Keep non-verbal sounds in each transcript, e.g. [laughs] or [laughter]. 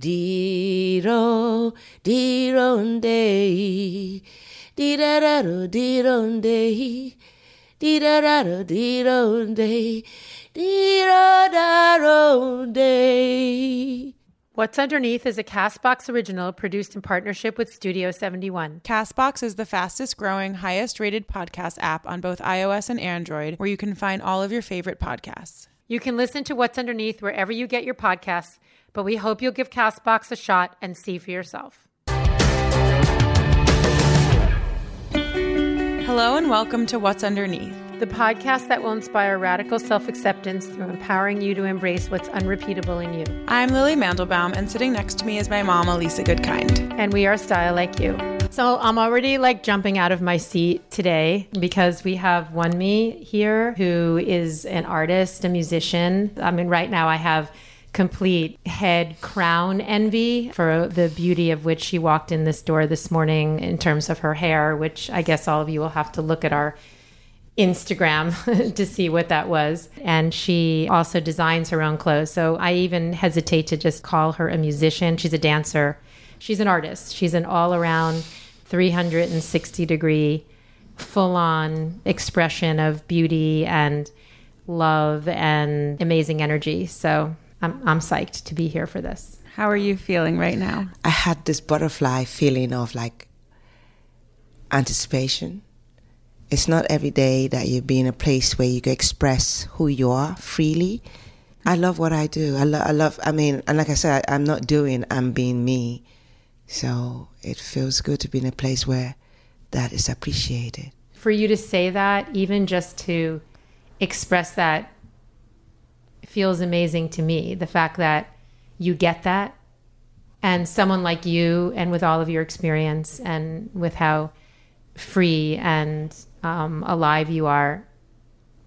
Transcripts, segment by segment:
Diro, dironde, dirararo, dironde, dirararo, dironde, dirodaronde. What's Underneath is a Castbox original produced in partnership with Studio 71. Castbox is the fastest growing, highest rated podcast app on both iOS and Android, where you can find all of your favorite podcasts. You can listen to What's Underneath wherever you get your podcasts, but we hope you'll give Castbox a shot and see for yourself. Hello, and welcome to What's Underneath. The podcast that will inspire radical self acceptance through empowering you to embrace what's unrepeatable in you. I'm Lily Mandelbaum, and sitting next to me is my mom, Elisa Goodkind. And we are Style Like U. So I'm already like jumping out of my seat today because we have Wunmi here, who is an artist, a musician. I mean, right now I have complete head crown envy for the beauty of which she walked in this door this morning in terms of her hair, which I guess all of you will have to look at our Instagram [laughs] to see what that was. And she also designs her own clothes. So I even hesitate to just call her a musician. She's a dancer. She's an artist. She's an all around 360 degree, full on expression of beauty and love and amazing energy. So I'm, I'm psyched to be here for this. How are you feeling right now? I had this butterfly feeling of like anticipation. It's not every day that you be in a place where you can express who you are freely. I love what I do. I, lo- I love, I mean, and like I said, I, I'm not doing, I'm being me. So it feels good to be in a place where that is appreciated. For you to say that, even just to express that, feels amazing to me. The fact that you get that, and someone like you, and with all of your experience, and with how free and um, alive you are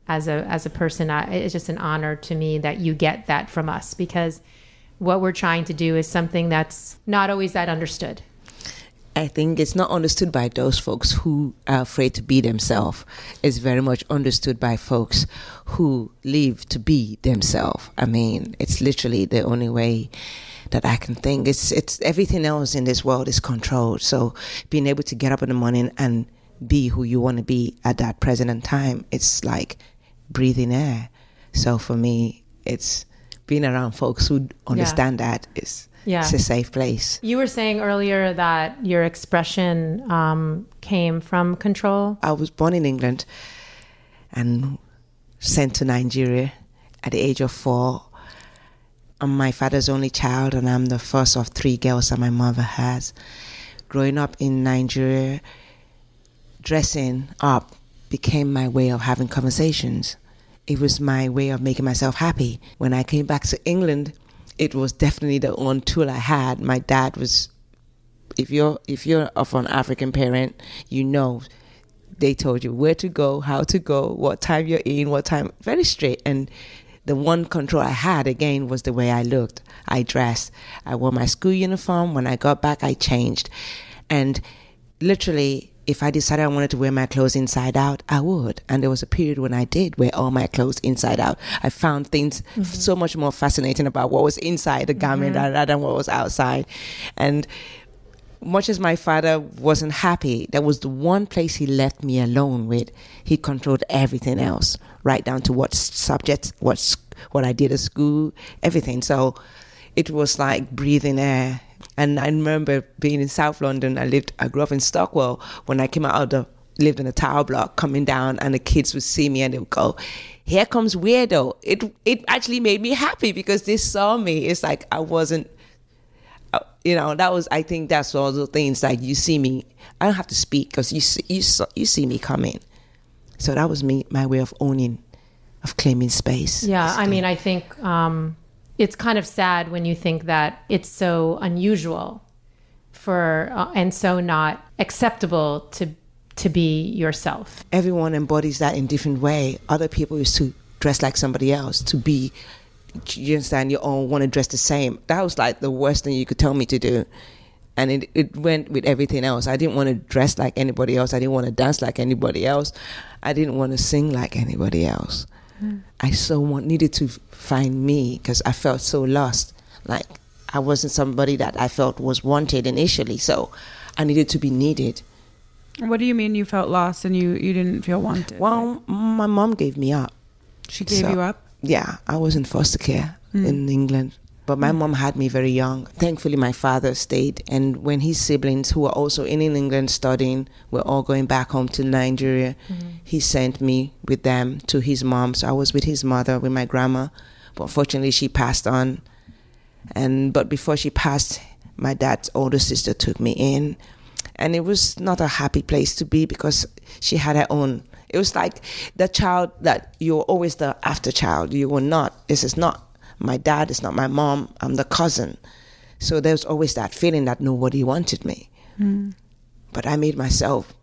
as a as a person, I, it's just an honor to me that you get that from us because what we're trying to do is something that's not always that understood. I think it's not understood by those folks who are afraid to be themselves. It's very much understood by folks who live to be themselves. I mean, it's literally the only way that I can think. It's it's everything else in this world is controlled. So being able to get up in the morning and be who you want to be at that present time, it's like breathing air. So for me, it's being around folks who understand yeah. that is yeah. it's a safe place. You were saying earlier that your expression um, came from control. I was born in England and sent to Nigeria at the age of four. I'm my father's only child, and I'm the first of three girls that my mother has. Growing up in Nigeria, dressing up became my way of having conversations. It was my way of making myself happy. When I came back to England, it was definitely the one tool I had. My dad was, if you're if you're of an African parent, you know, they told you where to go, how to go, what time you're in, what time. Very straight. And the one control I had again was the way I looked. I dressed. I wore my school uniform. When I got back, I changed, and literally if I decided I wanted to wear my clothes inside out, I would. And there was a period when I did wear all my clothes inside out. I found things mm-hmm. so much more fascinating about what was inside the garment mm-hmm. rather than what was outside. And much as my father wasn't happy, that was the one place he left me alone with. He controlled everything else, right down to what subjects, what what I did at school, everything. So it was like breathing air and I remember being in South London. I lived, I grew up in Stockwell. When I came out of the, lived in a tower block, coming down, and the kids would see me and they would go, "Here comes weirdo." It it actually made me happy because they saw me. It's like I wasn't, uh, you know. That was I think that's all the things like you see me. I don't have to speak because you see, you you see me coming. So that was me, my way of owning, of claiming space. Yeah, I mean, I think. Um it's kind of sad when you think that it's so unusual for uh, and so not acceptable to to be yourself. Everyone embodies that in different way. Other people used to dress like somebody else, to be you understand you all want to dress the same. That was like the worst thing you could tell me to do. And it, it went with everything else. I didn't want to dress like anybody else. I didn't want to dance like anybody else. I didn't want to sing like anybody else. I so want needed to find me because I felt so lost. Like I wasn't somebody that I felt was wanted initially. So I needed to be needed. What do you mean you felt lost and you, you didn't feel wanted? Well, my mom gave me up. she gave so- you up? Yeah, I was in foster care hmm. in England. But my mm. mom had me very young. Thankfully, my father stayed. And when his siblings, who were also in England studying, were all going back home to Nigeria, mm-hmm. he sent me with them to his mom. So I was with his mother, with my grandma. But unfortunately, she passed on. And but before she passed, my dad's older sister took me in, and it was not a happy place to be because she had her own. It was like the child that you're always the after child. You were not. This is not my dad. is not my mom. I'm the cousin. So there's always that feeling that nobody wanted me. Hmm. But I made myself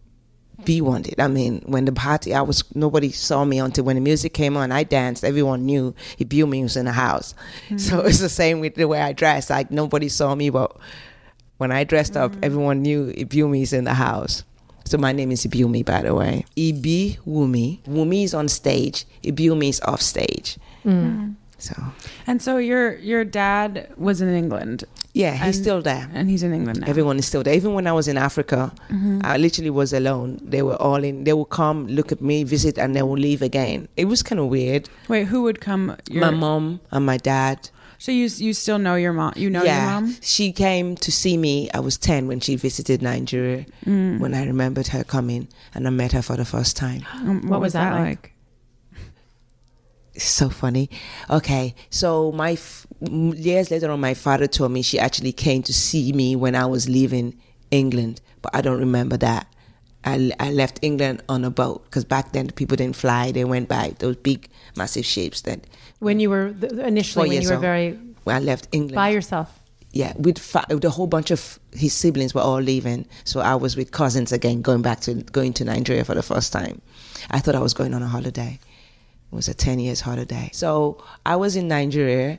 be wanted. I mean, when the party, I was nobody saw me until when the music came on. I danced. Everyone knew Ibumi was in the house. Hmm. So it's the same with the way I dressed. Like nobody saw me, but when I dressed up, hmm. everyone knew Ibumi is in the house. So my name is Ibumi, by the way. Ibi Wunmi. Wunmi is on stage. Ibumi is off stage. So And so your your dad was in England yeah, he's And- still there. and he's in England now. Everyone is still there. Even when I was in Africa, I literally was alone. They were all in. They would come, look at me, visit, and they would leave again. It was kind of weird. Wait, who would come? Your, my mom and my dad. So you you still know your mom? You know yeah, your mom? she came to see me. I was ten when she visited Nigeria. When I remembered her coming, and I met her for the first time. Um, what, was that like? It's so funny. Okay, so my f- years later on, my father told me she actually came to see me when I was leaving England, but I don't remember that. I, I left England on a boat because back then people didn't fly; they went by those big, massive ships. That When you were th- initially, when you were old. very when I left England by yourself. yeah, with, fa- with a whole bunch of his siblings were all leaving, so I was with cousins again, going back to going to Nigeria for the first time. I thought I was going on a holiday. It was a ten years holiday. So I was in Nigeria.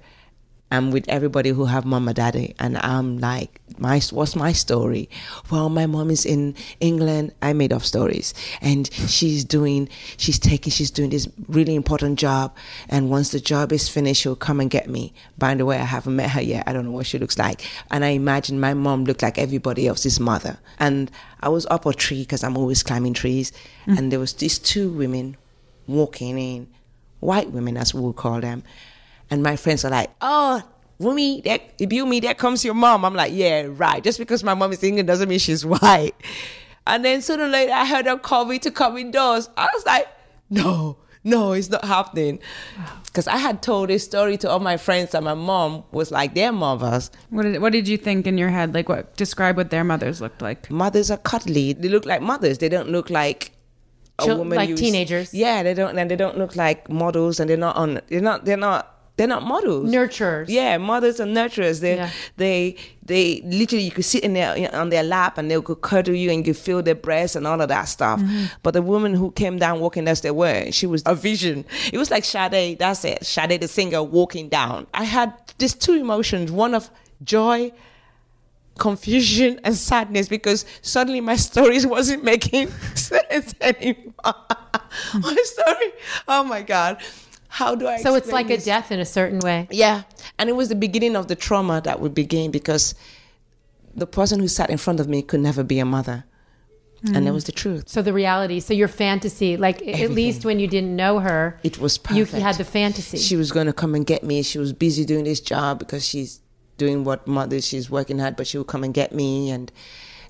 I'm with everybody who have mom and daddy, and I'm like, my what's my story? Well, my mom is in England. I made up stories, and she's doing, she's taking, she's doing this really important job, and once the job is finished, she'll come and get me. By the way, I haven't met her yet. I don't know what she looks like, and I imagine my mom looked like everybody else's mother, and I was up a tree because I'm always climbing trees, mm. and there was these two women walking in, white women as we would call them. And my friends are like, oh, Wunmi, that, if you me, there comes your mom. I'm like, yeah, right. Just because my mom is Indian doesn't mean she's [laughs] white. And then sooner or later, I heard her call me to come indoors. I was like, no, no, it's not happening. Because I had told this story to all my friends that my mom was like their mothers. What did what did you think in your head? Like what describe what their mothers looked like? Mothers are cuddly. They look like mothers. They don't look like a woman. like teenagers. Yeah, they don't. And they don't look like models. And they're not on. They're not. They're not. They're not models. Nurturers. Yeah, mothers and nurturers. They, Yeah. they, they literally you could sit in their on their lap and they could cuddle you and you could feel their breasts and all of that stuff. Mm-hmm. But the woman who came down walking as they were, she was a vision. It was like Sade. That's it. Sade the singer walking down. I had these two emotions: one of joy confusion and sadness because suddenly my stories wasn't making [laughs] sense anymore. [laughs] my story, oh my god, how do I? So it's like a death in a certain way. Yeah, and it was the beginning of the trauma that would begin because the person who sat in front of me could never be a mother, and that hmm. was the truth. So the reality, so your fantasy, like at least when you didn't know her, It was perfect. you had the fantasy. She was going to come and get me. She was busy doing this job because she's doing what mother she's working hard, but she would come and get me and.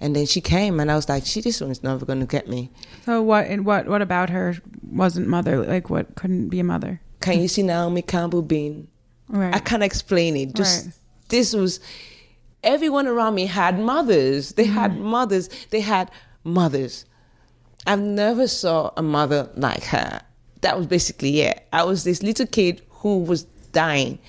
And then she came, and I was like, "She, this one's never going to get me." So what and what what about her wasn't mother? Like what couldn't be a mother? Can you see Naomi Campbell being? Right. I can't explain it. Just Right. this was everyone around me had mothers. They mm-hmm. had mothers. They had mothers. I've never saw a mother like her. That was basically it. I was this little kid who was dying.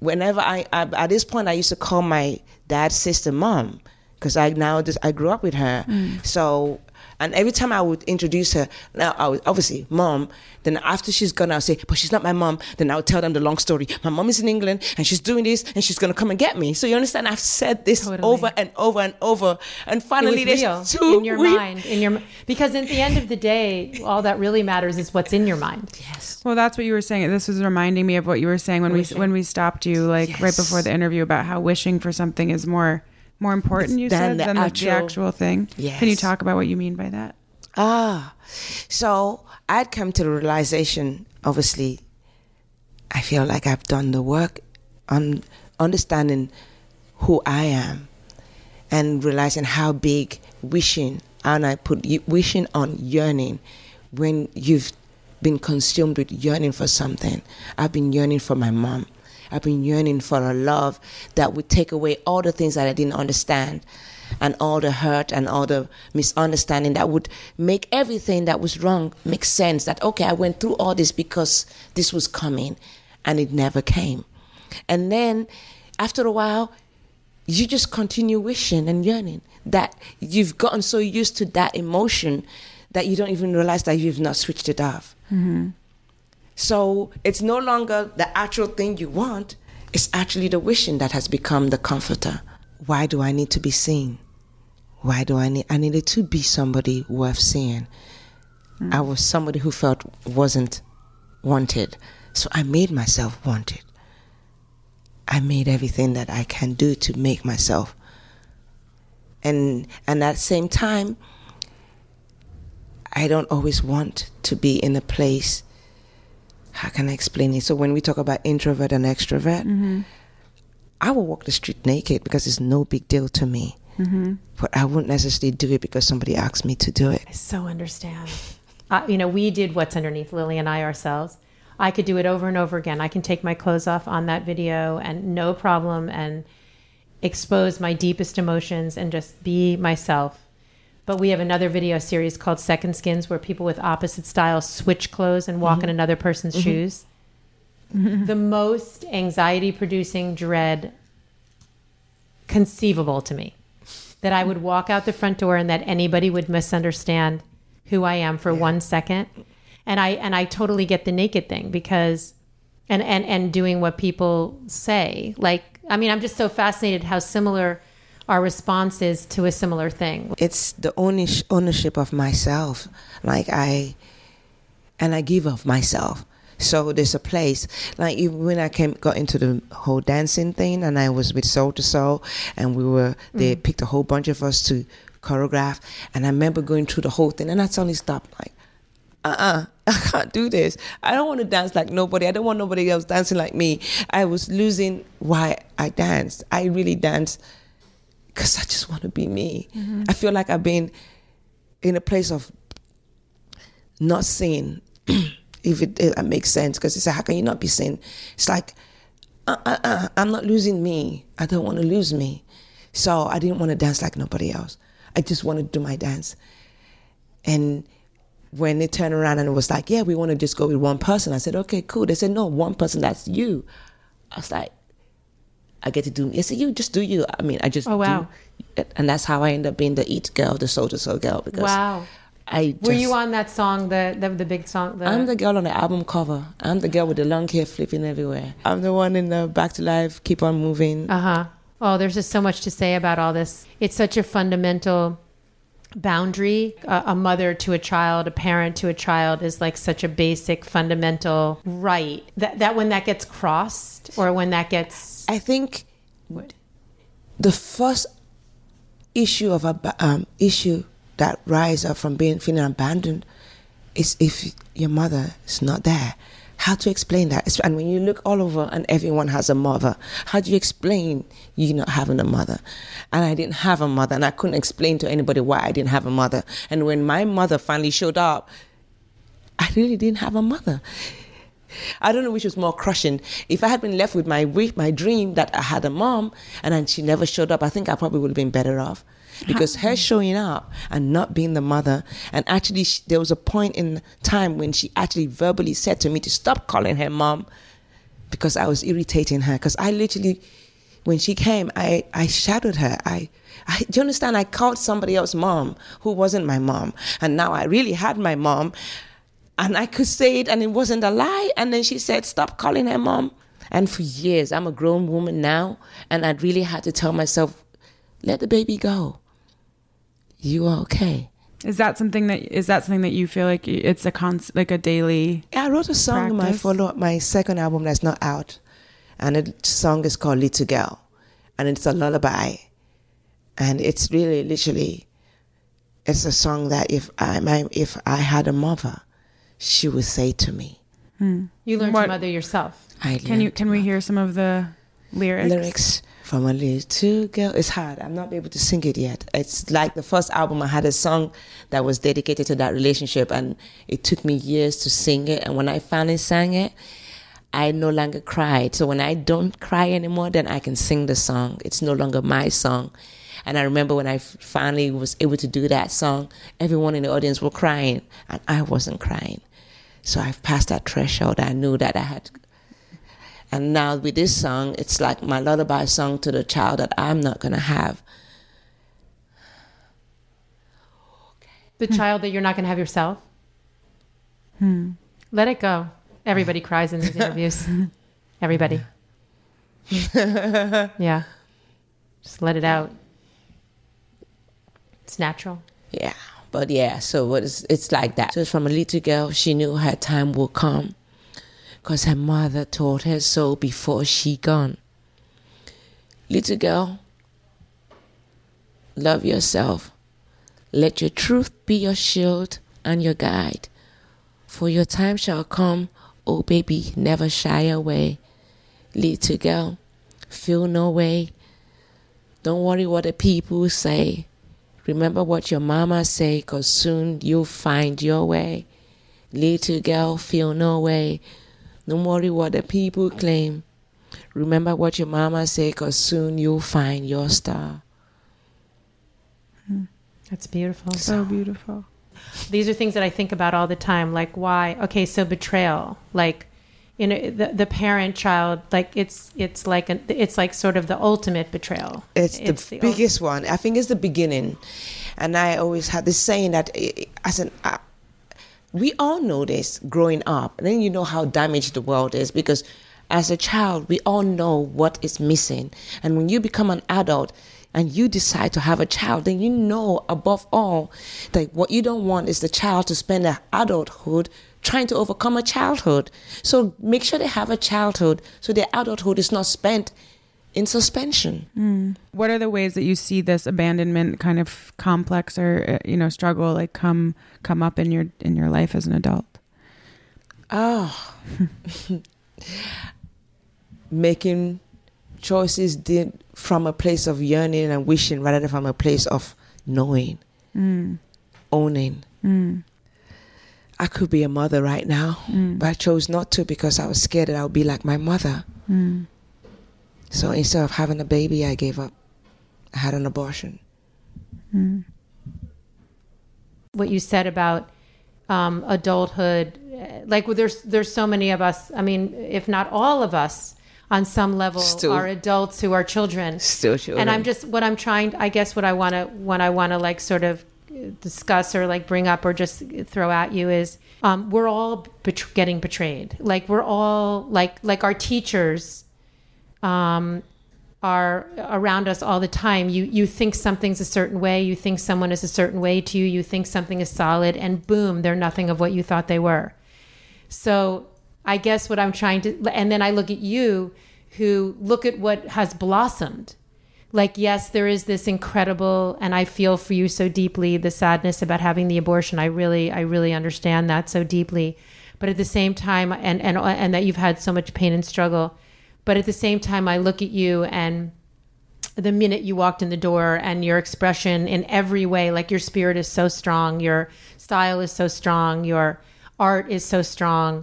Whenever I, I at this point, I used to call my dad's sister mom. because I now just I grew up with her. Mm. So and every time I would introduce her, now I would obviously mom. Then after she's gone, I'll say, but she's not my mom. Then I'll tell them the long story. My mom is in England and she's doing this and she's gonna come and get me. So you understand? I've said this Totally. over and over and over, and It finally was there's real two in your we- mind, in your because at the end of the day, all that really matters is what's in your mind. Yes. Well, that's what you were saying. This was reminding me of what you were saying when Wishing. we when we stopped you, like right before the interview, about how wishing for something is more more important. You Than said the than the, the actual- actual thing. Can you talk about what you mean by that? Ah, so I'd come to the realization. Obviously, I feel like I've done the work on understanding who I am and realizing how big wishing and I put wishing on yearning when you've been consumed with yearning for something. I've been yearning for my mom. I've been yearning for a love that would take away all the things that I didn't understand and all the hurt and all the misunderstanding that would make everything that was wrong make sense that okay I went through all this because this was coming and it never came. And then after a while you just continue wishing and yearning that you've gotten so used to that emotion that you don't even realize that you've not switched it off. Mm-hmm. So it's no longer the actual thing you want, it's actually the wishing that has become the comforter. Why do I need to be seen? Why do I need I needed to be somebody worth seeing. Hmm. I was somebody who felt wasn't wanted. So I made myself wanted. I made everything that I can do to make myself. And and at the same time, I don't always want to be in a place. How can I explain it? So when we talk about introvert and extrovert, I will walk the street naked because it's no big deal to me. But I wouldn't necessarily do it because somebody asked me to do it. I so understand. Uh, you know, we did what's underneath Lily and I ourselves. I could do it over and over again. I can take my clothes off on that video and no problem and expose my deepest emotions and just be myself. But we have another video series called Second Skins where people with opposite styles switch clothes and walk in mm-hmm. another person's mm-hmm. shoes. Mm-hmm. the most anxiety producing dread conceivable to me that I would walk out the front door and that anybody would misunderstand who I am for one second. And I and I totally get the naked thing because and and and doing what people say. Like I mean, I'm just so fascinated how similar our responses to a similar thing. It's the ownership of myself. Like I, and I give of myself. So there's a place like even when I came got into the whole dancing thing, and I was with Soul II Soul, and we were they picked a whole bunch of us to choreograph, and I remember going through the whole thing, and I suddenly stopped like, uh uh [laughs] I can't do this. I don't want to dance like nobody. I don't want nobody else dancing like me. I was losing why I danced. I really danced because I just want to be me. I feel like I've been in a place of not seen, [clears throat] if it, it makes sense. Because it's like, how can you not be seen? It's like, uh, uh, uh, I'm not losing me. I don't want to lose me. So I didn't want to dance like nobody else. I just wanted to do my dance. And when they turned around and it was like, yeah, we want to just go with one person, I said, okay, cool. They said, no, one person, that's you. I was like, I get to do. Said, you just do you. I mean, I just. Oh, wow. Do, and that's how I end up being the eat girl, the Soul II Soul girl. Because Wow. I Were you on that song, the the, the big song? The, I'm the girl on the album cover. I'm the girl with the long hair flipping everywhere. I'm the one in the Back to Life, Keep on Moving. Uh huh. Oh, there's just so much to say about all this. It's such a fundamental boundary. A, a mother to a child, a parent to a child is like such a basic, fundamental right. That that when that gets crossed or when that gets I think the first issue of a um, issue that rise up from being feeling abandoned is if your mother is not there. How to explain that? And when you look all over and everyone has a mother, how do you explain you not having a mother? And I didn't have a mother, and I couldn't explain to anybody why I didn't have a mother. And when my mother finally showed up, I really didn't have a mother. I don't know which was more crushing. If I had been left with my my dream that I had a mom and then she never showed up, I think I probably would have been better off. Because her showing up and not being the mother, and actually, sh there was a point in time when she actually verbally said to me to stop calling her mom because I was irritating her. Because I literally when she came, I, I shadowed her. I, I, do you understand? I called somebody else mom who wasn't my mom. And now I really had my mom. And I could say it and it wasn't a lie. And then she said, Stop calling her mom. And for years, I'm a grown woman now. And I'd really had to tell myself, Let the baby go. You are okay. Is that something that is that something that you feel like it's a con like a daily? I wrote a song my follow my second album that's not out, and the song is called "Little Girl," and it's a lullaby, and it's really literally, it's a song that if I my if I had a mother, she would say to me. Hmm. You learned What- to mother yourself. I Can you can we hear some of the lyrics? lyrics from a little girl. It's hard. I'm not able to sing it yet. It's like the first album. I had a song that was dedicated to that relationship, and it took me years to sing it. And when I finally sang it, I no longer cried. So when I don't cry anymore, then I can sing the song. It's no longer my song. And I remember when I finally was able to do that song, everyone in the audience were crying, and I wasn't crying. So I've passed that threshold. I knew that I had and now with this song, it's like my lullaby song to the child that I'm not gonna have. The hmm. child that you're not going to have yourself. Hmm. Let it go. Everybody cries in these [laughs] interviews. Everybody. [laughs] yeah. Just let it out. It's natural. Yeah, but yeah, so is it's like that. So from a little girl, she knew her time will come, cause her mother told her so before she gone. Little girl, love yourself. Let your truth be your shield and your guide. For your time shall come, oh baby, never shy away. Little girl, feel no way. Don't worry what the people say. Remember what your mama say, cause soon you'll find your way. Little girl, feel no way. Don't worry what the people claim. Remember what your mama say, cause soon you'll find your star. Hmm. That's beautiful. so beautiful. These are things that I think about all the time. Like, why? Okay, so betrayal. Like, you know, the, the parent child, like, it's it's like a, it's like sort of the ultimate betrayal. It's, the, ul- biggest one. I think it's the beginning. And I always had this saying that eh, as an uh, we all know this growing up. And then you know how damaged the world is because as a child, we all know what is missing. And when you become an adult and you decide to have a child, then you know above all that what you don't want is the child to spend their adulthood trying to overcome a childhood. So make sure they have a childhood so their adulthood is not spent in suspension. Hmm. What are the ways that you see this abandonment kind of complex or uh, you know struggle like come come up in your in your life as an adult? Oh, [laughs] making choices did from a place of yearning and wishing rather than from a place of knowing, hmm. owning. Hmm. I could be a mother right now, but I chose not to because I was scared that I would be like my mother. So instead of having a baby, I gave up. I had an abortion. what you said about um, adulthood eh, like well, there's there's so many of us i mean if not all of us on some level Still- are adults who are children Still children. and i'm just what i'm trying i guess what i want to what i want to like sort of discuss or like bring up or just throw at you is um, we're all bet- getting betrayed like we're all like like our teachers um, are around us all the time. You you think something's a certain way, you think someone is a certain way to you, you think something is solid, and boom, they're nothing of what you thought they were. So I guess what I'm trying to, and then I look at you, who look at what has blossomed. Like yes, there is this incredible, and I feel for you so deeply the sadness about having the abortion. I really, I really understand that so deeply. But at the same time, and and and that you've had so much pain and struggle but at the same time i look at you and the minute you walked in the door and your expression in every way like your spirit is so strong your style is so strong your art is so strong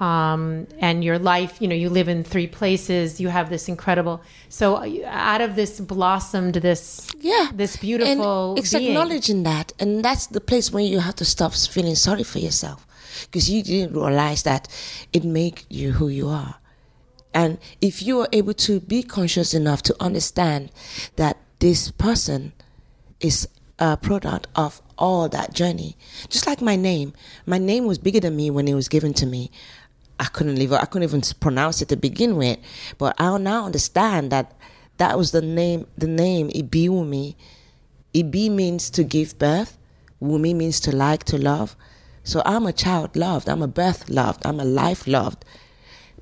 um, and your life you know you live in three places. You have this incredible so out of this blossomed this yeah. this beautiful and it's being. acknowledging that. And that's the place where you have to stop feeling sorry for yourself. Because you didn't realize that it made you who you are. And if you are able to be conscious enough to understand that this person is a product of all that journey, just like my name, my name was bigger than me when it was given to me. I couldn't. I couldn't even pronounce it to begin with, but I now understand that that was the name. The name Ibiwunmi. Ibi means to give birth. Wunmi means to like, to love. So I'm a child loved. I'm a birth loved. I'm a life loved.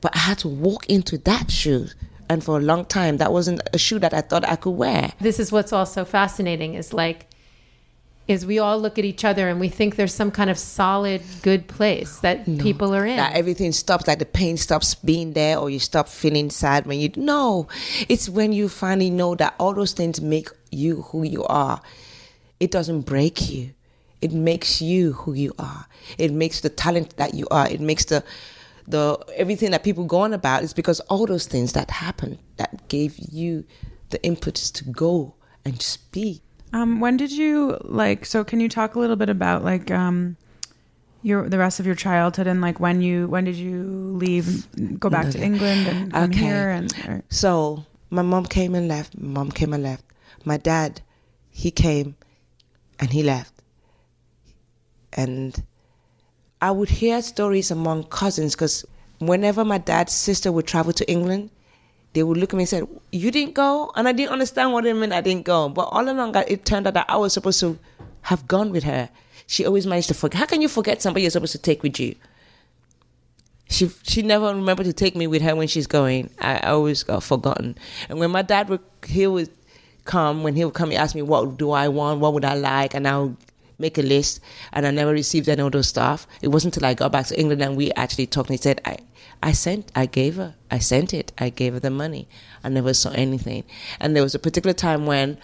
But I had to walk into that shoe. And for a long time, that wasn't a shoe that I thought I could wear. This is what's also fascinating is like, is we all look at each other and we think there's some kind of solid, good place that no, people are in. That everything stops, like the pain stops being there, or you stop feeling sad when you. No, it's when you finally know that all those things make you who you are. It doesn't break you. It makes you who you are. It makes the talent that you are. It makes the the everything that people go on about is because all those things that happened that gave you the impetus to go and just be. Um, when did you like? So, can you talk a little bit about like um, your the rest of your childhood and like when you when did you leave, go back to England and come okay. here? And or? so my mom came and left. Mom came and left. My dad, he came, and he left. And I would hear stories among cousins because whenever my dad's sister would travel to England, they would look at me and say, "You didn't go," and I didn't understand what it meant. I didn't go, but all along it turned out that I was supposed to have gone with her. She always managed to forget. How can you forget somebody you're supposed to take with you? She she never remembered to take me with her when she's going. I, I always got forgotten. And when my dad would he would come when he would come, he ask me what do I want, what would I like, and I'll make a list. And I never received any of those stuff. It wasn't until I got back to England and we actually talked. And he said, I I sent, I gave her, I sent it, I gave her the money. I never saw anything. And there was a particular time when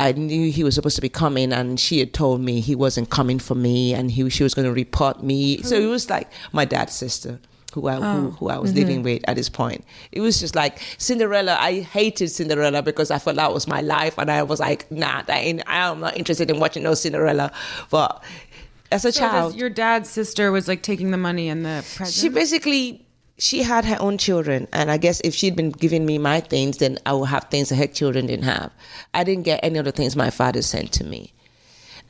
I knew he was supposed to be coming, and she had told me he wasn't coming for me, and he she was going to report me. So hmm. it was like my dad's sister. Who I, oh. who, who I was mm-hmm. living with at this point. It was just like Cinderella. I hated Cinderella because I felt that was my life, and I was like, nah, I ain't, I'm not interested in watching no Cinderella. But as a so child. Your dad's sister was like taking the money and the presents? She basically she had her own children and i guess if she'd been giving me my things then i would have things that her children didn't have i didn't get any of the things my father sent to me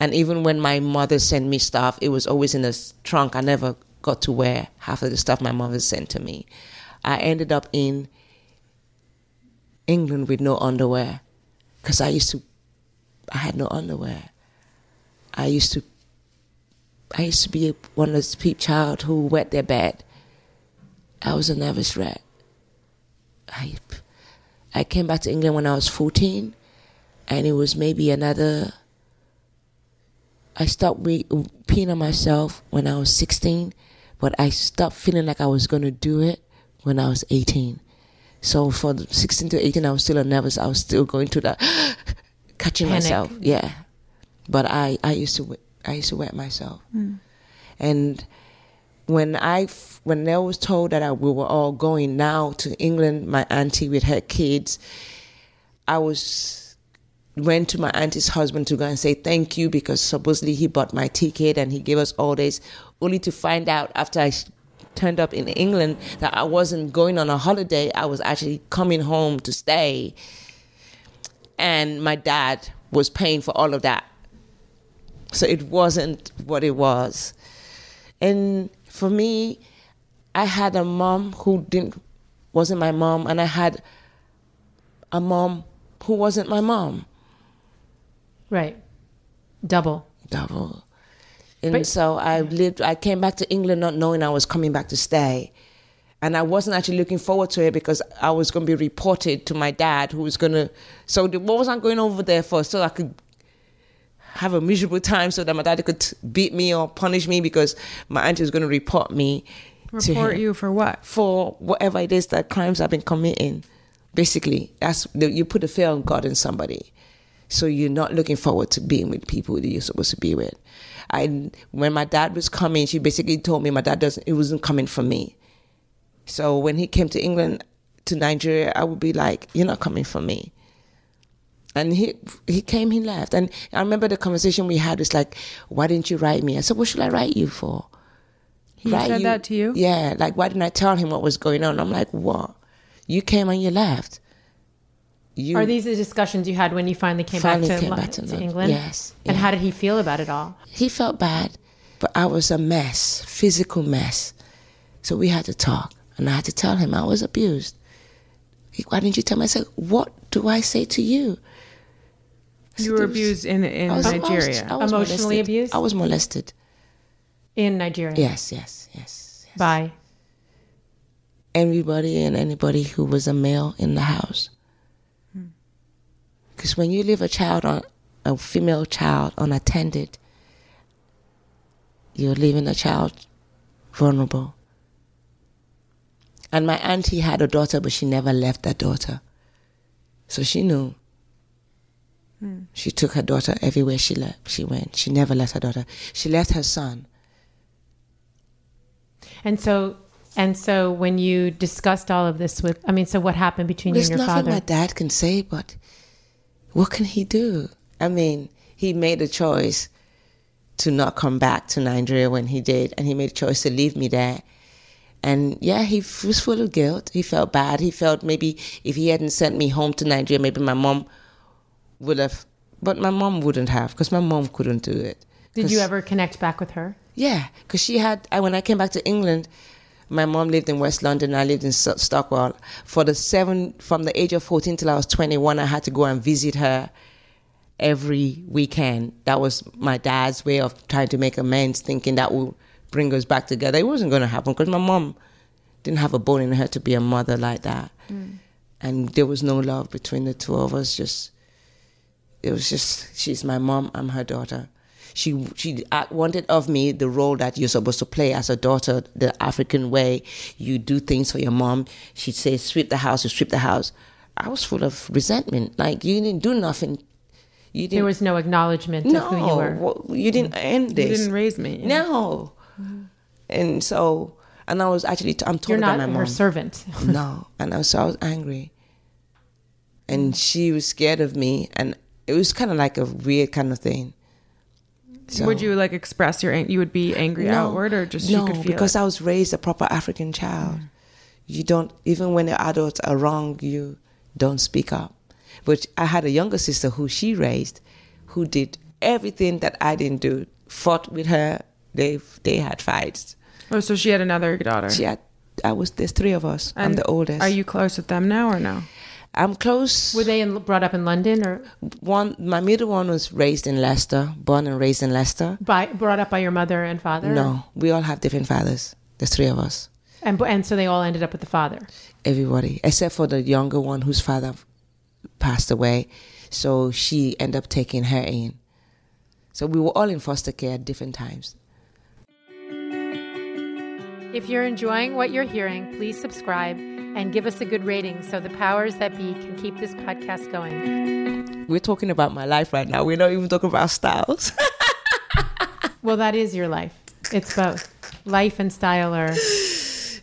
and even when my mother sent me stuff it was always in a trunk i never got to wear half of the stuff my mother sent to me i ended up in england with no underwear because i used to i had no underwear i used to I used to be one of those peep child who wet their bed. I was a nervous wreck. I, I came back to England when I was 14, and it was maybe another. I stopped re- peeing on myself when I was 16, but I stopped feeling like I was going to do it when I was 18. So for 16 to 18, I was still nervous. I was still going through that, [gasps] catching Panic. myself. Yeah. But I, I used to I used to wet myself. Mm. And when I when I was told that I, we were all going now to England, my auntie with her kids, I was went to my auntie's husband to go and say thank you because supposedly he bought my ticket and he gave us all this, only to find out after I turned up in England that I wasn't going on a holiday. I was actually coming home to stay, and my dad was paying for all of that. So it wasn't what it was. And for me, I had a mom who didn't wasn't my mom, and I had a mom who wasn't my mom. Right. Double. Double. And but, so I lived I came back to England not knowing I was coming back to stay. And I wasn't actually looking forward to it because I was going to be reported to my dad, who was going to. So what was I going over there for? So I could have a miserable time so that my daddy could beat me or punish me because my auntie was going to report me. Report you for what? For whatever it is that crimes I've been committing. Basically, that's you put a fear on God in somebody, so you're not looking forward to being with people that you're supposed to be with. I when my dad was coming, she basically told me my dad doesn't. It wasn't coming for me. So when he came to England, to Nigeria, I would be like, "You're not coming for me." and he he came, he left, and I remember the conversation we had was like, "Why didn't you write me?" I said, "What should I write you for?" He right? said that to you? Yeah. Like, why didn't I tell him what was going on? I'm like, what? You came and you left. You Are these the discussions you had when you finally came Finally back to, came back to to England? Yes, And yeah. how did he feel about it all? he felt bad, but I was a mess, physical mess. So we had to talk, and I had to tell him I was abused. He, Why didn't you tell me? I said, what do I say to you? I You were "There was- abused in in I was- I was- Nigeria. I was Emotionally molested. abused? I was molested. In Nigeria? Yes, yes, yes. yes. By? Everybody and anybody who was a male in the house. Because when you leave a child on a female child unattended, you're leaving a child vulnerable. And my auntie had a daughter, but she never left that daughter. So she knew. Hmm. She took her daughter everywhere she left. She went. She never left her daughter. She left her son. And so, and so when you discussed all of this with, I mean, so what happened between There's you and your father? There's nothing my dad can say, but what can he do? I mean, he made a choice to not come back to Nigeria when he did, and he made a choice to leave me there. And yeah, he was full of guilt. He felt bad. He felt maybe if he hadn't sent me home to Nigeria, maybe my mom would have. But my mom wouldn't have, because my mom couldn't do it. Did you ever connect back with her? yeah, because she had. I, when I came back to England, my mom lived in West London. I lived in Stockwell. For the seven, from the age of fourteen till I was twenty-one, I had to go and visit her every weekend. That was my dad's way of trying to make amends, thinking that would bring us back together. It wasn't going to happen because my mom didn't have a bone in her to be a mother like that, mm. and there was no love between the two of us. Just it was just she's my mom, I'm her daughter. She she uh, wanted of me the role that you're supposed to play as a daughter, the African way. You do things for your mom. She'd say, "Sweep the house," you sweep the house. I was full of resentment. Like you didn't do nothing. You didn't. There was no acknowledgement no. of who you were. well, you didn't end You didn't raise me. No. And so, and I was actually, I'm told You're by not my her mom. servant. [laughs] no. And I was, so I was angry. And she was scared of me. And it was kind of like a weird kind of thing. So, Would you like express your you would be angry No. outward or just no, you could feel because it? I was raised a proper African child. Mm. You don't, even when the adults are wrong, you don't speak up. But I had a younger sister who she raised, who did everything that I didn't do. Fought with her. They they had fights. Oh, so she had another daughter. She had. I was. There's three of us. I'm the oldest. Are you close with them now or no? I'm close. Were they in, brought up in London or one. My middle one was raised in Leicester, born and raised in Leicester. by, brought up by your mother and father? No, we all have different fathers. There's three of us. And, and so they all ended up with the father. Everybody, except for the younger one whose father passed away. So she ended up taking her in. So we were all in foster care at different times. If you're enjoying what you're hearing, please subscribe and give us a good rating so the powers that be can keep this podcast going. We're talking about my life right now. We're not even talking about styles. [laughs] Well, that is your life. It's both. Life and style are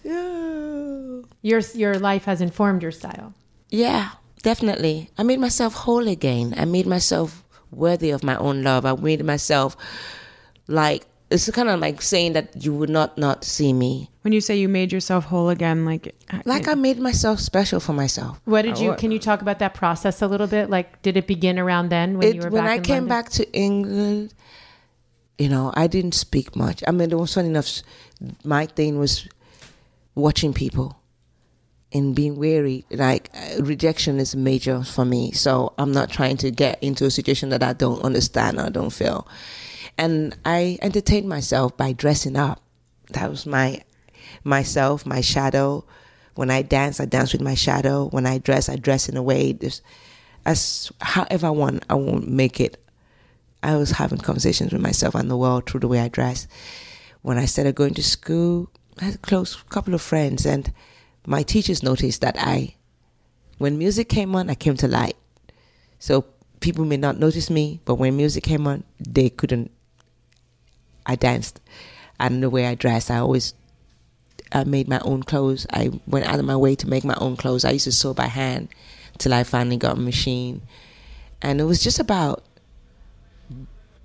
yeah. your your life has informed your style. Yeah, definitely. I made myself whole again. I made myself worthy of my own love. I made myself like it's kind of like saying that you would not not see me. When you say you made yourself whole again, like Like I made myself special for myself. What did you? Can you talk about that process a little bit? Like, did it begin around then when It- you were when back I in came London? back to England, you know, I didn't speak much. I mean, there was funny enough. My thing was watching people and being wary. Like uh, rejection is major for me, so I'm not trying to get into a situation that I don't understand or don't feel. And I entertained myself by dressing up. That was my myself, my shadow. When I dance, I dance with my shadow. When I dress, I dress in a way this, as however I want. I won't make it. I was having conversations with myself and the world through the way I dress. When I started going to school, I had a close couple of friends, and my teachers noticed that I, when music came on, I came to light. So people may not notice me, but when music came on, they couldn't. I danced, and the way I dressed, I always I made my own clothes. I went out of my way to make my own clothes. I used to sew by hand till I finally got a machine. And it was just about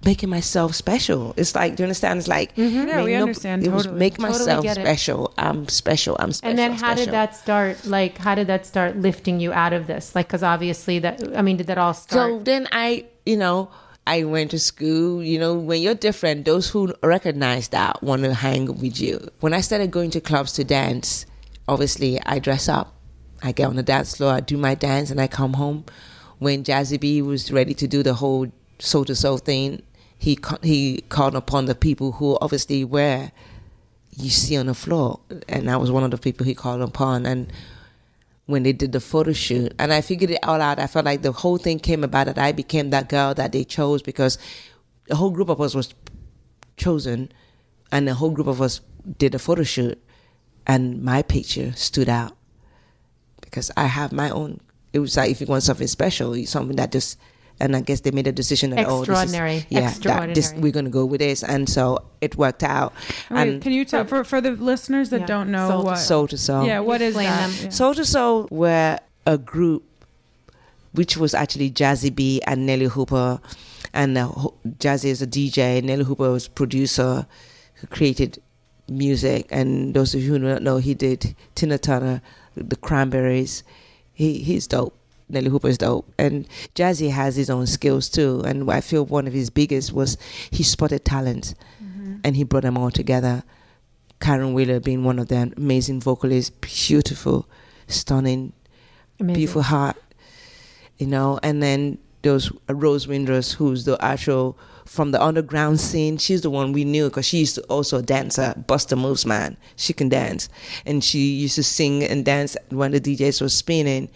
making myself special. It's like, do you understand? It's like, Mm-hmm. Yeah, make we understand It was totally. make Totally myself special. I'm special. I'm special. and then how did that start? Like, how did that start lifting you out of this? Like, because obviously that, I mean, did that all start? So then I, you know, I went to school. You know, when you're different, those who recognize that want to hang with you. When I started going to clubs to dance, obviously I dress up. I get on the dance floor, I do my dance, and I come home. When Jazzie B was ready to do the whole Soul II Soul thing, he he called upon the people who obviously were you see on the floor, and I was one of the people he called upon. And when they did the photo shoot and I figured it all out. I felt like the whole thing came about that I became that girl that they chose because the whole group of us was chosen and the whole group of us did a photo shoot and my picture stood out because I have my own it was like if you want something special, something that just and I guess they made a decision that oh Extraordinary. this is, yeah that this, we're gonna go with this and so it worked out Wait, and can you tell for for the listeners that Yeah. don't know Soul to what? Soul II Soul yeah, what is Explain that? them. Yeah. Soul II Soul were a group which was actually Jazzie B and Nellee Hooper. And uh, Jazzie is a DJ, Nellee Hooper was producer who created music. And those of you who don't know, he did Tina Turner, The Cranberries. He He's dope. Nellee Hooper is dope. And Jazzie has his own skills too. And I feel one of his biggest was he spotted talent and he brought them all together. Caron Wheeler being one of them, amazing vocalist, beautiful, stunning, Amazing. beautiful heart, you know. And then there's Rose Windross, who's the actual from the underground scene. She's the one we knew because she used to also dance, uh, Buster Moves man. She can dance, and she used to sing and dance when the DJs were spinning.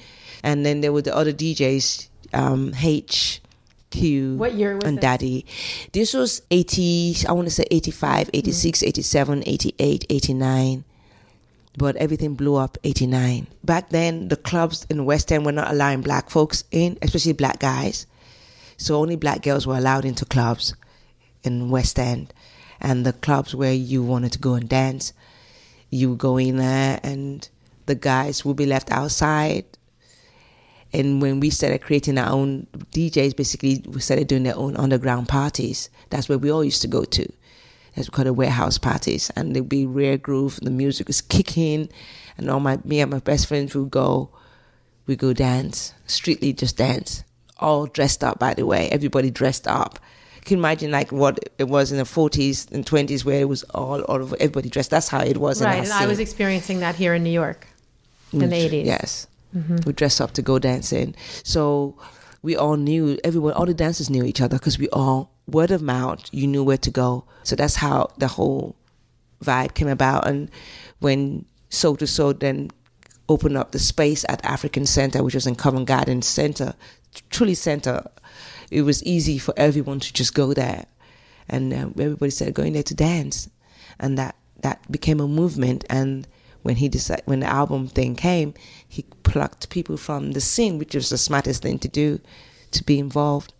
And then there were the other DJs, um, H. Q What year was and this? Daddy. This was 80, I want to say 85, 86, 87, 88, 89 but everything blew up 89 back then the clubs in west end were not allowing black folks in especially black guys so only black girls were allowed into clubs in west end and the clubs where you wanted to go and dance you would go in there and the guys would be left outside and when we started creating our own DJs, basically we started doing their own underground parties. That's where we all used to go to. That's called the warehouse parties, and there'd be rare groove. The music was kicking, and all my me and my best friends would go. We go dance, streetly just dance, all dressed up. By the way, everybody dressed up. Can you imagine like what it was in the forties and twenties, where it was all all of everybody dressed. That's how it was. right. And I was experiencing that here in New York in the eighties. 80s. Yes. We dressed up to go dancing. So we all knew, everyone, all the dancers knew each other because we all, word of mouth, you knew where to go. So that's how the whole vibe came about. And when Soul II Soul then opened up the space at African Center, which was in Covent Garden Center, truly center, it was easy for everyone to just go there. And uh, everybody started going there to dance. And that, that became a movement. And when he decided, when the album thing came, he plucked people from the scene, which was the smartest thing to do, to be involved.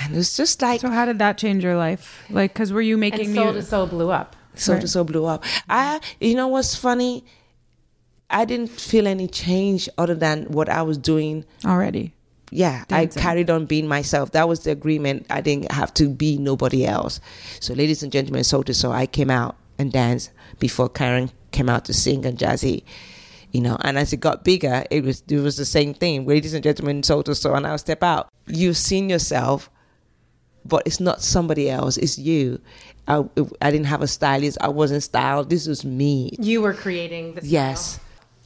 And it was just like So how did that change your life? Like, because were you And making Soul to music? Soul blew up. so Right. so blew up. I, you know, what's funny? I didn't feel any change other than what I was doing already? yeah, Dancing. I carried on being myself. That was the agreement. I didn't have to be nobody else. So, ladies and gentlemen, Soul II Soul, I came out and danced before Caron came out to sing and Jazzie. You know, and as it got bigger, it was it was the same thing. Ladies and gentlemen, Soul II Soul, and I'll step out. You've seen yourself, but it's not somebody else. It's you. I, I didn't have a stylist. I wasn't styled. This was me. You were creating the style. Yes,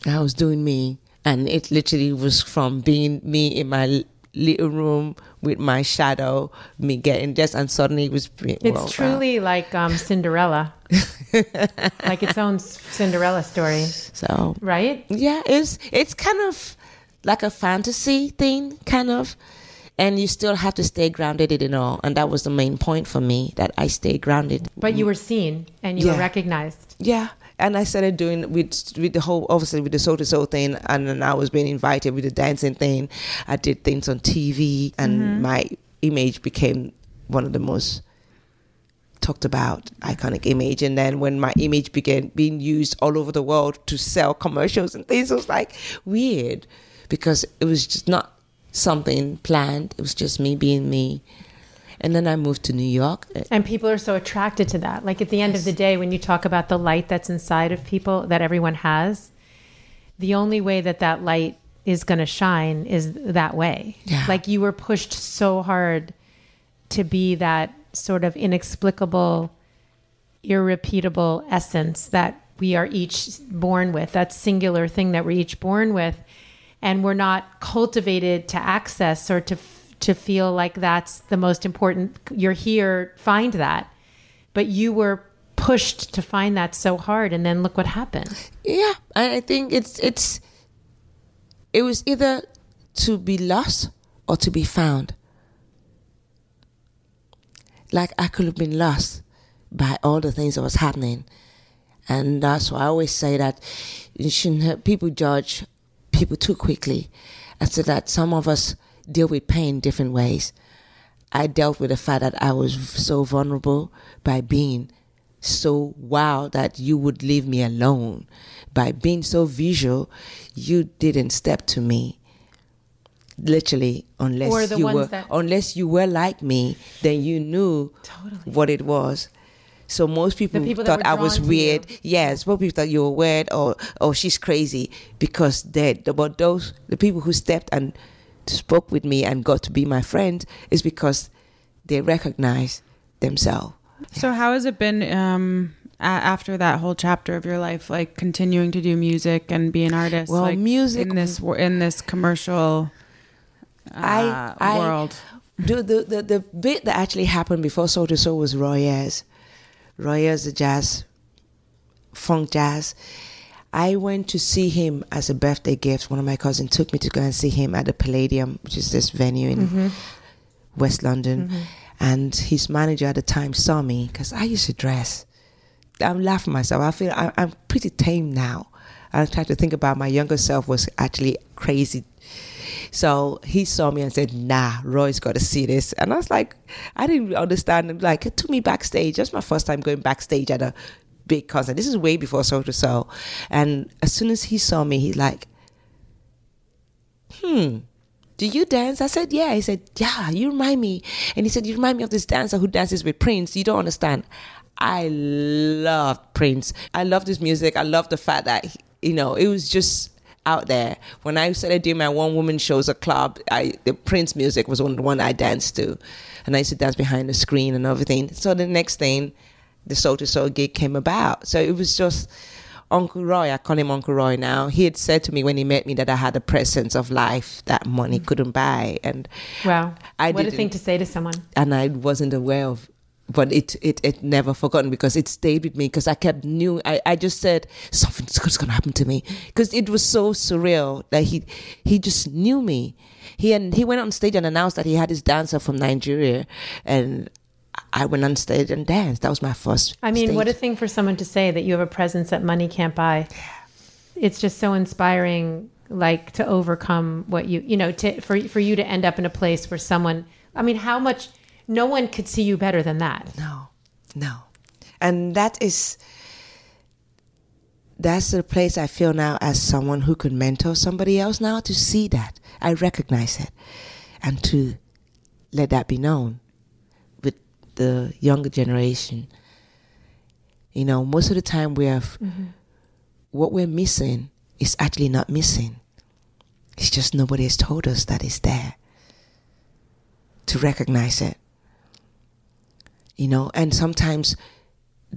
I was doing me, and it literally was from being me in my little room with my shadow, me getting this, and suddenly it was. It's well, wow. truly like um, Cinderella, [laughs] like its own Cinderella story, so. right? Yeah, it's it's kind of like a fantasy thing, kind of, and you still have to stay grounded in it all, and that was the main point for me that I stayed grounded. But you were seen and you were recognized. Yeah. And I started doing with with the whole obviously with the Soul II Soul thing, and then I was being invited with the dancing thing. I did things on TV, and mm-hmm. my image became one of the most talked about iconic image. And then when my image began being used all over the world to sell commercials and things, it was like weird because it was just not something planned. It was just me being me. And then I moved to New York. And people are so attracted to that. Like at the end yes. of the day, when you talk about the light that's inside of people that everyone has, the only way that that light is going to shine is that way. Yeah. Like you were pushed so hard to be that sort of inexplicable, irrepeatable essence that we are each born with, that singular thing that we're each born with. And we're not cultivated to access or to to feel like that's the most important. You're here, find that. But you were pushed to find that so hard, and then look what happened. Yeah, I think it's it's it was either to be lost or to be found. Like I could have been lost by all the things that was happening. And that's why I always say that you shouldn't have people judge people too quickly. I said that some of us deal with pain different ways. I dealt with the fact that I was so vulnerable by being so wild that you would leave me alone. By being so visual, you didn't step to me. Literally, unless you were that- unless you were like me, then you knew totally. what it was. So most people, people thought I was weird. Yes, most people thought you were weird or oh she's crazy because they but those the people who stepped and spoke with me and got to be my friend is because they recognize themselves. So how has it been um, a- after that whole chapter of your life, like continuing to do music and be an artist? Well, like, music in this in this commercial uh, I, I, world. The, the, the the bit that actually happened before Soul II Soul was Roy Ayers. Roy Ayers, the jazz, funk jazz. I went to see him as a birthday gift. One of my cousins took me to go and see him at the Palladium, which is this venue in mm-hmm. West London. Mm-hmm. And his manager at the time saw me because I used to dress. I'm laughing myself. I feel I, am pretty tame now. I try to think about my younger self was actually crazy. So he saw me and said, "Nah, Roy's got to see this." And I was like, I didn't understand. Him. Like it took me backstage. That's my first time going backstage at a big concert. This is way before Soul II Soul. And as soon as he saw me, he's like, hmm, do you dance? I said, yeah. He said, yeah, you remind me. And he said, you remind me of this dancer who dances with Prince. You don't understand. I love Prince. I love this music. I love the fact that, you know, it was just out there. When I started doing my one woman shows at club, I, the Prince music was one, the one I danced to. And I used to dance behind the screen and everything. So the next thing, the Soul II Soul gig came about. So it was just Uncle Roy, I call him Uncle Roy now. He had said to me when he met me that I had a presence of life that money mm. couldn't buy. And wow, I what a thing to say to someone. And I wasn't aware of but it, it it never forgotten because it stayed with me because I kept knew I, I just said something's gonna happen to me because it was so surreal that he he just knew me he and he went on stage and announced that he had his dancer from Nigeria and I went on stage and danced. That was my first. I mean, stage. what a thing for someone to say that you have a presence that money can't buy. It's just so inspiring, like to overcome what you, you know, to for for you to end up in a place where someone. I mean, how much? No one could see you better than that. No, no, and that is. That's the place I feel now as someone who could mentor somebody else now to see that. I recognize it and to let that be known the younger generation. You know, most of the time we have mm-hmm. what we're missing is actually not missing. It's just nobody has told us that it's there to recognize it. You know, and sometimes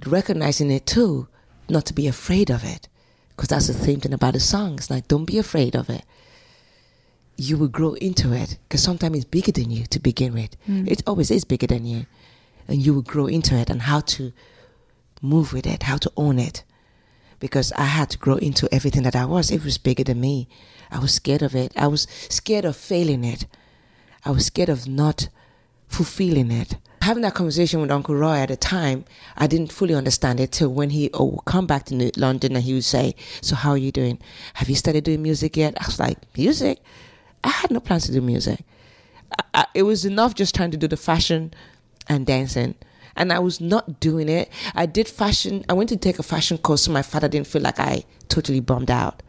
recognizing it too, not to be afraid of it. Because that's the same thing about the song. It's like, don't be afraid of it. You will grow into it. Because sometimes it's bigger than you to begin with. Mm. It always is bigger than you and you will grow into it and how to move with it, how to own it. Because I had to grow into everything that I was. It was bigger than me. I was scared of it. I was scared of failing it. I was scared of not fulfilling it. Having that conversation with Uncle Roy at the time, I didn't fully understand it till when he oh, would come back to London and he would say, So, how are you doing? Have you started doing music yet? I was like, Music? I had no plans to do music. I, I, it was enough just trying to do the fashion and dancing. And I was not doing it. I did fashion. I went to take a fashion course so my father didn't feel like I totally bombed out.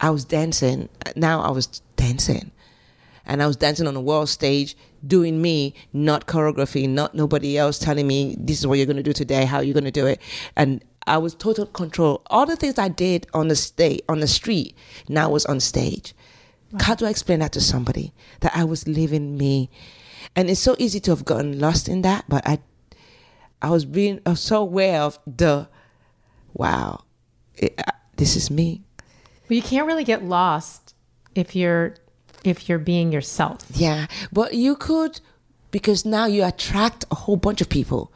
I was dancing. Now I was dancing. and I was dancing on a world stage, doing me, not choreography, not nobody else telling me this is what you're going to do today, how you're going to do it, and I was total control. All the things I did on the stage, on the street, now was on stage. Wow. How do I explain that to somebody that I was living me? And it's so easy to have gotten lost in that, but I, I was being so aware of the, wow, it, uh, this is me. Well, you can't really get lost if you're if you're being yourself. Yeah, but you could because now you attract a whole bunch of people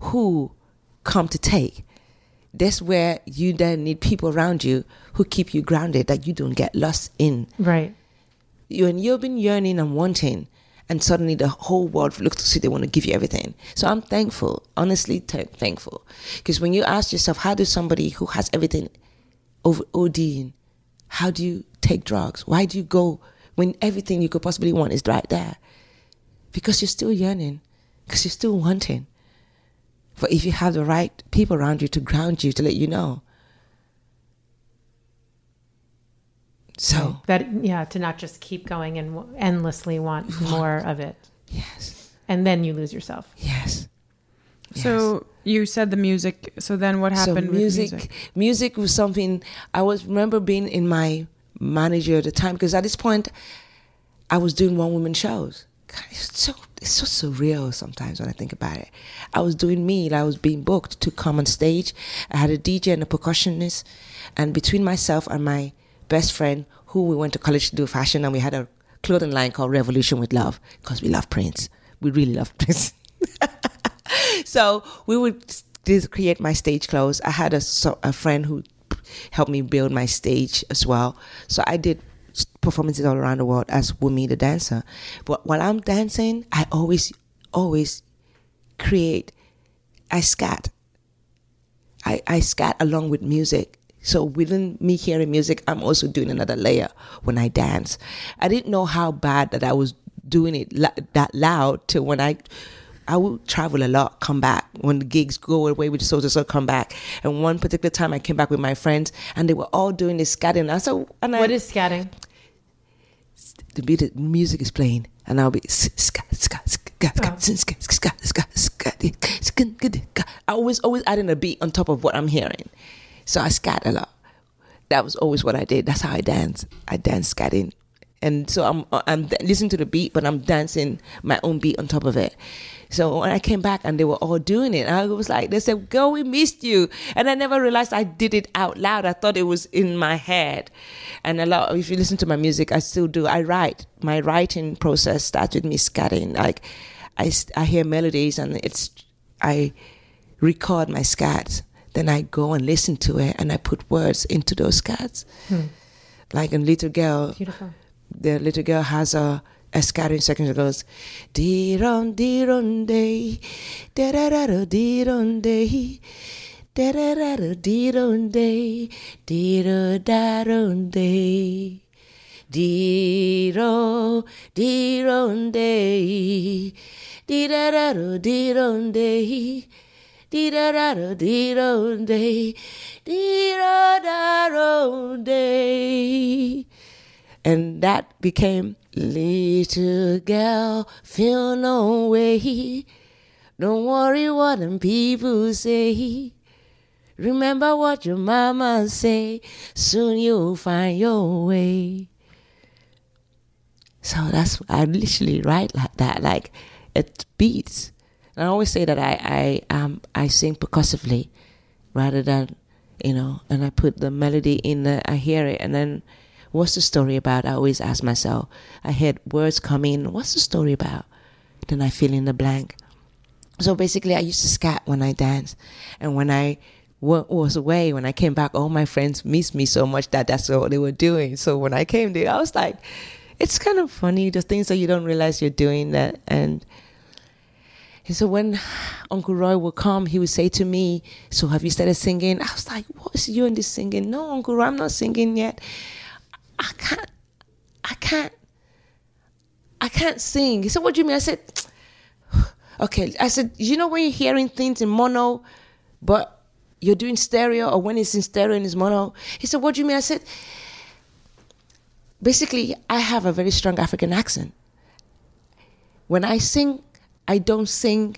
who come to take. That's where you then need people around you who keep you grounded that you don't get lost in. Right. When you've been yearning and wanting, and suddenly the whole world looks to see they want to give you everything. So I'm thankful, honestly t- thankful, because when you ask yourself, how does somebody who has everything over ODing, how do you take drugs? Why do you go when everything you could possibly want is right there? Because you're still yearning, because you're still wanting. But if you have the right people around you to ground you, to let you know. So that yeah, to not just keep going and endlessly want more of it. Yes. And then you lose yourself. Yes. So you said the music. So then what happened? So music, music, music was something I was remember being in my manager at the time because at this point I was doing one woman shows. God, it's so it's so surreal sometimes when I think about it. I was doing me, I was being booked to come on stage. I had a DJ and a percussionist, and between myself and my best friend, who we went to college to do fashion, and we had a clothing line called Revolution with Love because we love Prince. We really love Prince. [laughs] so we would create my stage clothes. I had a, a friend who helped me build my stage as well. So I did performances all around the world as Wunmi the dancer. But while I'm dancing, I always, always create, I scat. I, I scat along with music. So within me hearing music, I'm also doing another layer when I dance. I didn't know how bad that I was doing it that loud till when I I would travel a lot, come back when the gigs go away with the soldiers, so come back. And one particular time, I came back with my friends, and they were all doing this scatting. I said, and "What I, is scatting?" The beat, music is playing, and I'll be scat, scat, scat, scat, scat, scat, scat, scat. I always, always adding a beat on top of what I'm hearing, so I scat a lot. That was always what I did. That's how I dance. I dance scatting and so I'm I'm listening to the beat, but I'm dancing my own beat on top of it. So when I came back and they were all doing it, I was like, they said, "Girl, we missed you," and I never realized I did it out loud. I thought it was in my head, and a lot. If you listen to my music, I still do. I write. My writing process starts with me scatting. Like, I I hear melodies and it's I record my scats. Then I go and listen to it and I put words into those scats. Hmm. Like a little girl. Beautiful the little girl has a a scattering section that goes dee ron dee ron day da da da da dee ron day da da da da dee ron day dee ro da ron day dee ro dee ron day dee da da da dee ron day dee da da da dee ron day dee ro da ron day and that became Little Girl, feel no way. Don't worry what them people say. Remember what your mama say. Soon you'll find your way. So that's I literally write like that, like it beats. And I always say that I I um I sing percussively, rather than you know, and I put the melody in. The, I hear it, and then What's the story about? I always ask myself. I heard words come in. What's the story about? Then I fill in the blank. So basically, I used to scat when I dance, and when I was away, when I came back, all my friends missed me so much that that's what they were doing. So when I came there, I was like, it's kind of funny the things that you don't realize you're doing that and. And so when Uncle Roy would come, he would say to me, So have you started singing? I was like, What's you and this singing? No, Uncle Roy, I'm not singing yet. I can't, I can't, I can't sing. He said, What do you mean? I said, [sighs] Okay. I said, You know when you're hearing things in mono, but you're doing stereo, or when it's in stereo and it's mono? He said, What do you mean? I said, basically, I have a very strong African accent. When I sing, I don't sing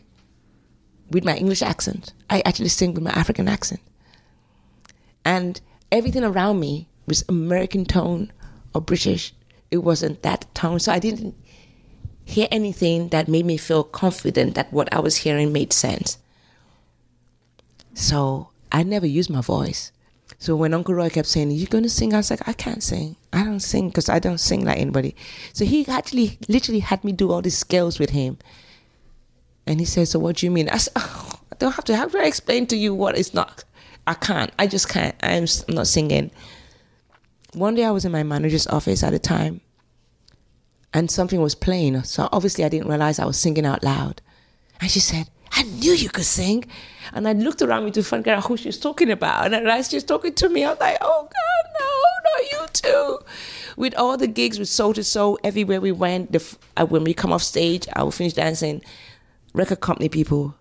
with my English accent. I actually sing with my African accent. And everything around me was American tone or British. It wasn't that tone. So I didn't hear anything that made me feel confident that what I was hearing made sense. So I never used my voice. So when Uncle Roy kept saying, You're going to sing?" I was like, "I can't sing. I don't sing because I don't sing like anybody." So he actually, literally, had me do all these scales with him. And he said, "So what do you mean?" I said, oh, "I don't have to. How do I explain to you what it's not? I can't. I just can't. I'm not singing." One day I was in my manager's office at a time, and something was playing. So obviously I didn't realize I was singing out loud. And she said, I knew you could sing. And I looked around me to find out who she was talking about. And I realized she was talking to me. I was like, oh God, no, not you too. With all the gigs with Soul II Soul, everywhere we went, the, uh, when we come off stage, I would finish dancing. Record company people,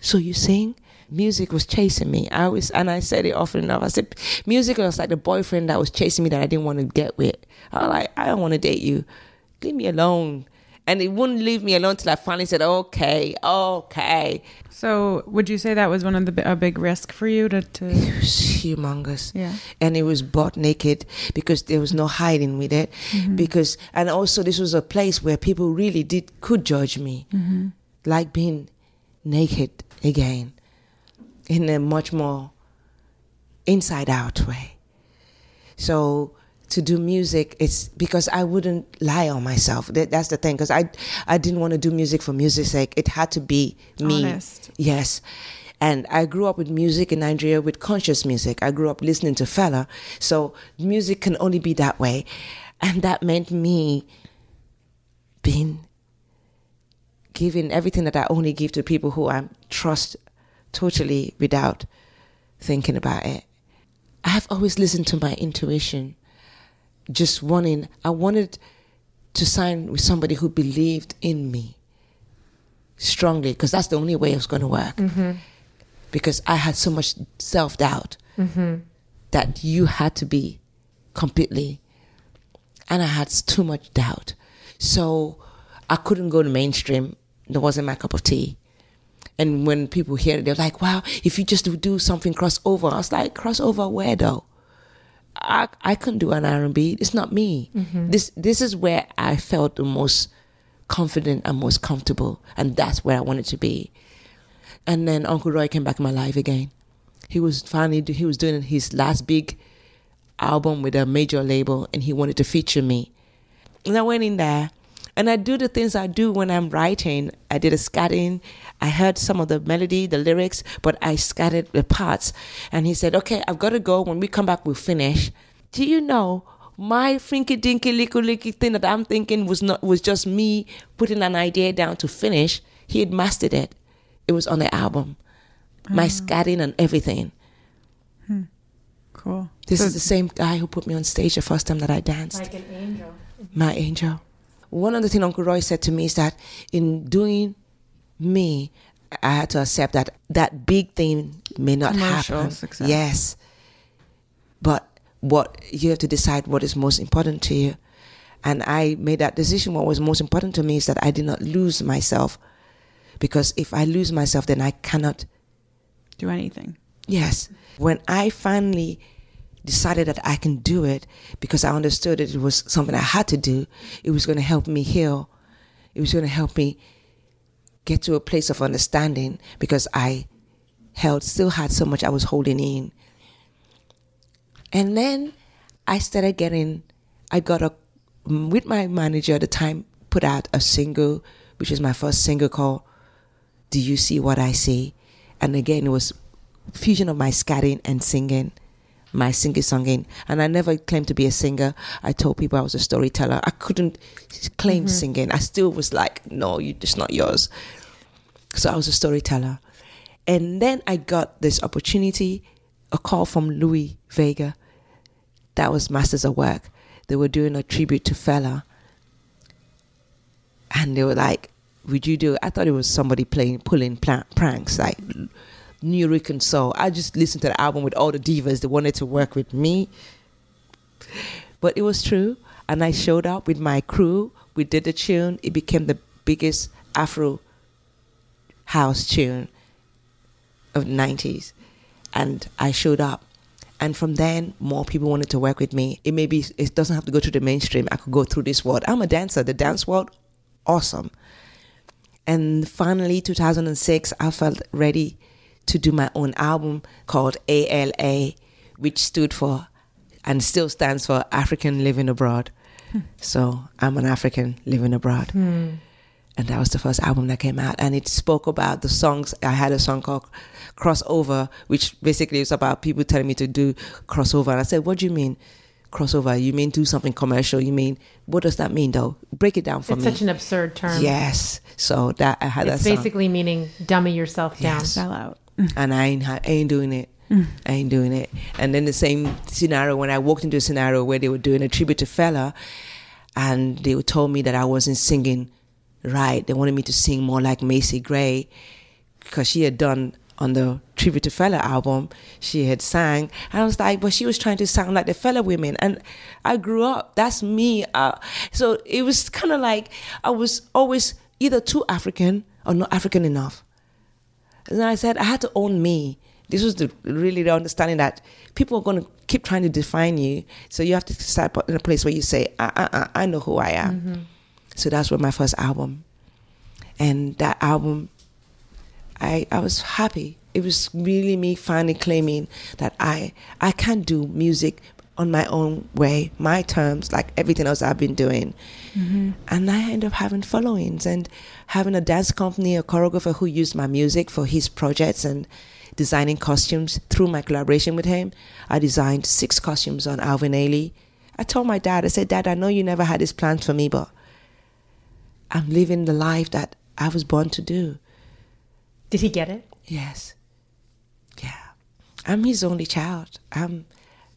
so you sing? Music was chasing me. I was, and I said it often enough. I said, music was like the boyfriend that was chasing me that I didn't want to get with. I was like, I don't want to date you. Leave me alone and it wouldn't leave me alone till I finally said, "Okay, okay." So, would you say that was one of the a big risk for you to? to... It was humongous. Yeah, and it was butt naked because there was no hiding with it. Mm-hmm. Because and also this was a place where people really did could judge me, mm-hmm. Like being naked again, in a much more inside out way. So to do music it's because i wouldn't lie on myself. That, that's the thing because i i didn't want to do music for music's sake. It had to be me. Honest. yes. And i grew up with music in nigeria with conscious music. I grew up listening to Fela. So music can only be that way. And that meant me being giving everything that i only give to people who i trust totally without thinking about it i have always listened to my intuition just wanting, I wanted to sign with somebody who believed in me strongly because that's the only way it was going to work. Mm-hmm. Because I had so much self doubt mm-hmm. that you had to be completely, and I had too much doubt. So I couldn't go to mainstream. That wasn't my cup of tea. And when people hear it, they're like, wow, if you just do something crossover. I was like, crossover where though? I I couldn't do an R and B. It's not me. Mm-hmm. This this is where I felt the most confident and most comfortable, and that's where I wanted to be. And then Uncle Roy came back in my life again. He was finally he was doing his last big album with a major label, and he wanted to feature me. And I went in there, and I do the things I do when I'm writing. I did a scatting. I heard some of the melody, the lyrics, but I scattered the parts. And he said, "Okay, I've got to go. When we come back, we'll finish." Do you know my finky dinky licky licky thing that I'm thinking was not was just me putting an idea down to finish. He had mastered it. It was on the album. My ah. scatting and everything. Hmm. Cool. This so is the same guy who put me on stage the first time that I danced. Like an angel. My angel one of the things Uncle Roy said to me is that in doing me, I had to accept that that big thing may not Commercial happen. Success. Yes. But what you have to decide what is most important to you. And I made that decision. What was most important to me is that I did not lose myself. Because if I lose myself, then I cannot do anything. Yes. When I finally decided that I can do it because I understood that it was something I had to do. It was going to help me heal. It was going to help me get to a place of understanding because I held, still had so much I was holding in. And then I started getting, I got a, mm, with my manager at the time, put out a single, which was my first single called Do You See What I See? And again, it was fusion of my scatting and singing my singing songing and i never claimed to be a singer. I told people i was a storyteller. I couldn't claim mm-hmm. singing. I still was like no you it's not yours. So i was a storyteller. And then i got this opportunity a call from Louie Vega. That was masters of work. They were doing a tribute to Fela. And they were like would you do it? i thought it was somebody playing pulling pranks like Nuyorican Soul. I just listened to the album with all the divas that wanted to work with me. But it was true. And I showed up with my crew. We did the tune. It became the biggest Afro house tune of the 90s. And I showed up. And from then, more people wanted to work with me. It maybe it doesn't have to go to the mainstream. I could go through this world. I'm a dancer. The dance world, awesome. And finally, 2006, I felt ready to do my own album called ALA, which stood for and still stands for African Living Abroad. Hmm. So I'm an African living abroad. Hmm. And that was the first album that came out. And it spoke about the songs. I had a song called Crossover, which basically is about people telling me to do crossover. And I said, What do you mean? crossover. You mean do something commercial? You mean what does that mean though? Break it down for it's me. It's such an absurd term. Yes. So that I had that it's that. basically meaning dummy yourself down, Yes. Sell out. And I ain't, I ain't doing it. I ain't doing it. And then the same scenario when I walked into a scenario where they were doing a tribute to Fela, and they told me that I wasn't singing right. They wanted me to sing more like Macy Gray because she had done on the tribute to Fela album. She had sang, and I was like, but she was trying to sound like the Fela women, and I grew up. That's me. Uh, so it was kind of like I was always either too African or not African enough. And I said I had to own me. This was the really the understanding that people are going to keep trying to define you. So you have to start in a place where you say, I, I, I know who I am. Mm-hmm. So that's what my first album. And that album, I, I was happy. It was really me finally claiming that I, I can do music on my own way, my terms, like everything else I've been doing. Mm-hmm. And I end up having followings and having a dance company, a choreographer who used my music for his projects and designing costumes through my collaboration with him. I designed six costumes on Alvin Ailey. I told my dad, I said, Dad, I know you never had this plans for me, but I'm living the life that I was born to do. Did he get it? Yes. Yeah. I'm his only child. I'm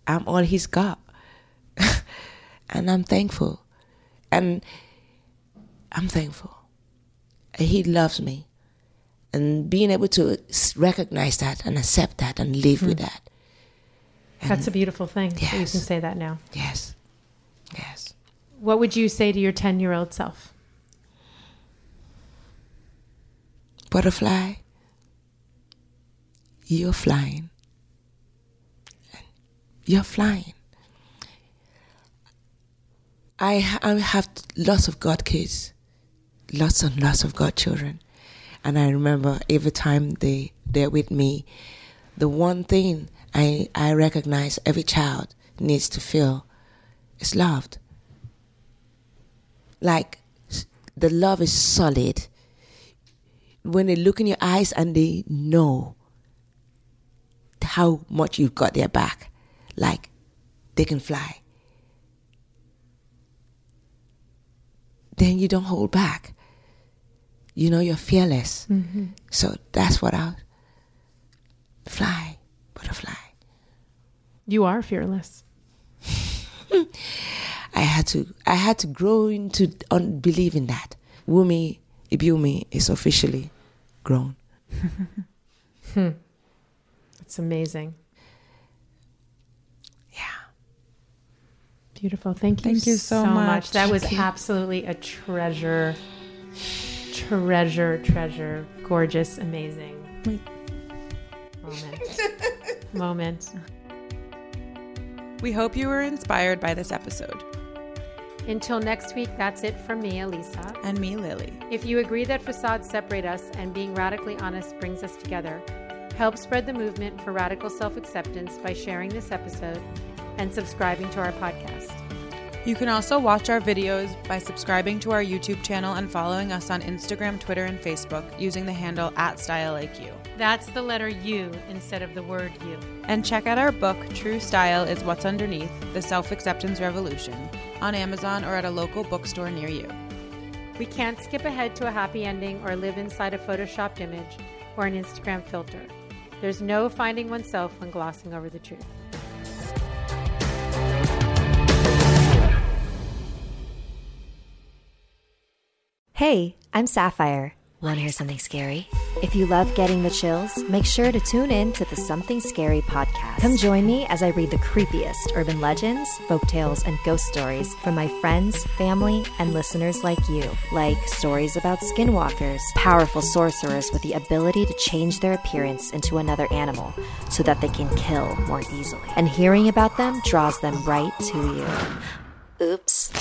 I'm all he's got. [laughs] and I'm thankful. And I'm thankful. He loves me. And being able to recognize that and accept that and live mm. with that. And That's a beautiful thing. Yes. you can say that now. Yes. Yes. What would you say to your 10 year old self? Butterfly, you're flying. You're flying. I, I have lots of God kids, lots and lots of God children. And I remember every time they, they're with me, the one thing I, I recognize every child needs to feel is loved. Like the love is solid. When they look in your eyes and they know how much you've got their back, like they can fly. Then you don't hold back. You know, you're fearless. Mm-hmm. So that's what I'll fly, butterfly. You are fearless. [laughs] I had to I had to grow into un- believing that. Wunmi Ibiwunmi is officially grown. [laughs] hmm. That's amazing. Beautiful. Thank you. Thank you so, so much. much. That was absolutely a treasure. Treasure, treasure. Gorgeous, amazing. Wait. Moment. [laughs] Moment. We hope you were inspired by this episode. Until next week, that's it from me, Elisa. And me, Lily. If you agree that facades separate us and being radically honest brings us together, help spread the movement for radical self acceptance by sharing this episode and subscribing to our podcast. You can also watch our videos by subscribing to our YouTube channel and following us on Instagram, Twitter, and Facebook using the handle at StyleLikeU. That's the letter U instead of the word you. And check out our book, True Style is What's Underneath The Self Acceptance Revolution, on Amazon or at a local bookstore near you. We can't skip ahead to a happy ending or live inside a photoshopped image or an Instagram filter. There's no finding oneself when glossing over the truth. Hey, I'm Sapphire. Want to hear something scary? If you love getting the chills, make sure to tune in to the Something Scary podcast. Come join me as I read the creepiest urban legends, folktales, and ghost stories from my friends, family, and listeners like you. Like stories about skinwalkers, powerful sorcerers with the ability to change their appearance into another animal so that they can kill more easily. And hearing about them draws them right to you. Oops.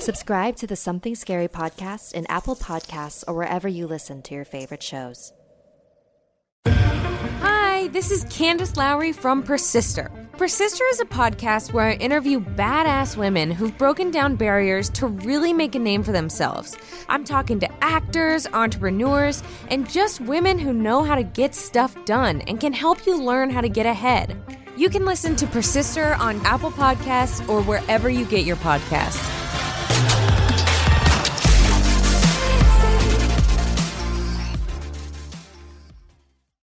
Subscribe to the Something Scary podcast in Apple Podcasts or wherever you listen to your favorite shows. Hi, this is Candace Lowry from Persister. Persister is a podcast where I interview badass women who've broken down barriers to really make a name for themselves. I'm talking to actors, entrepreneurs, and just women who know how to get stuff done and can help you learn how to get ahead. You can listen to Persister on Apple Podcasts or wherever you get your podcasts.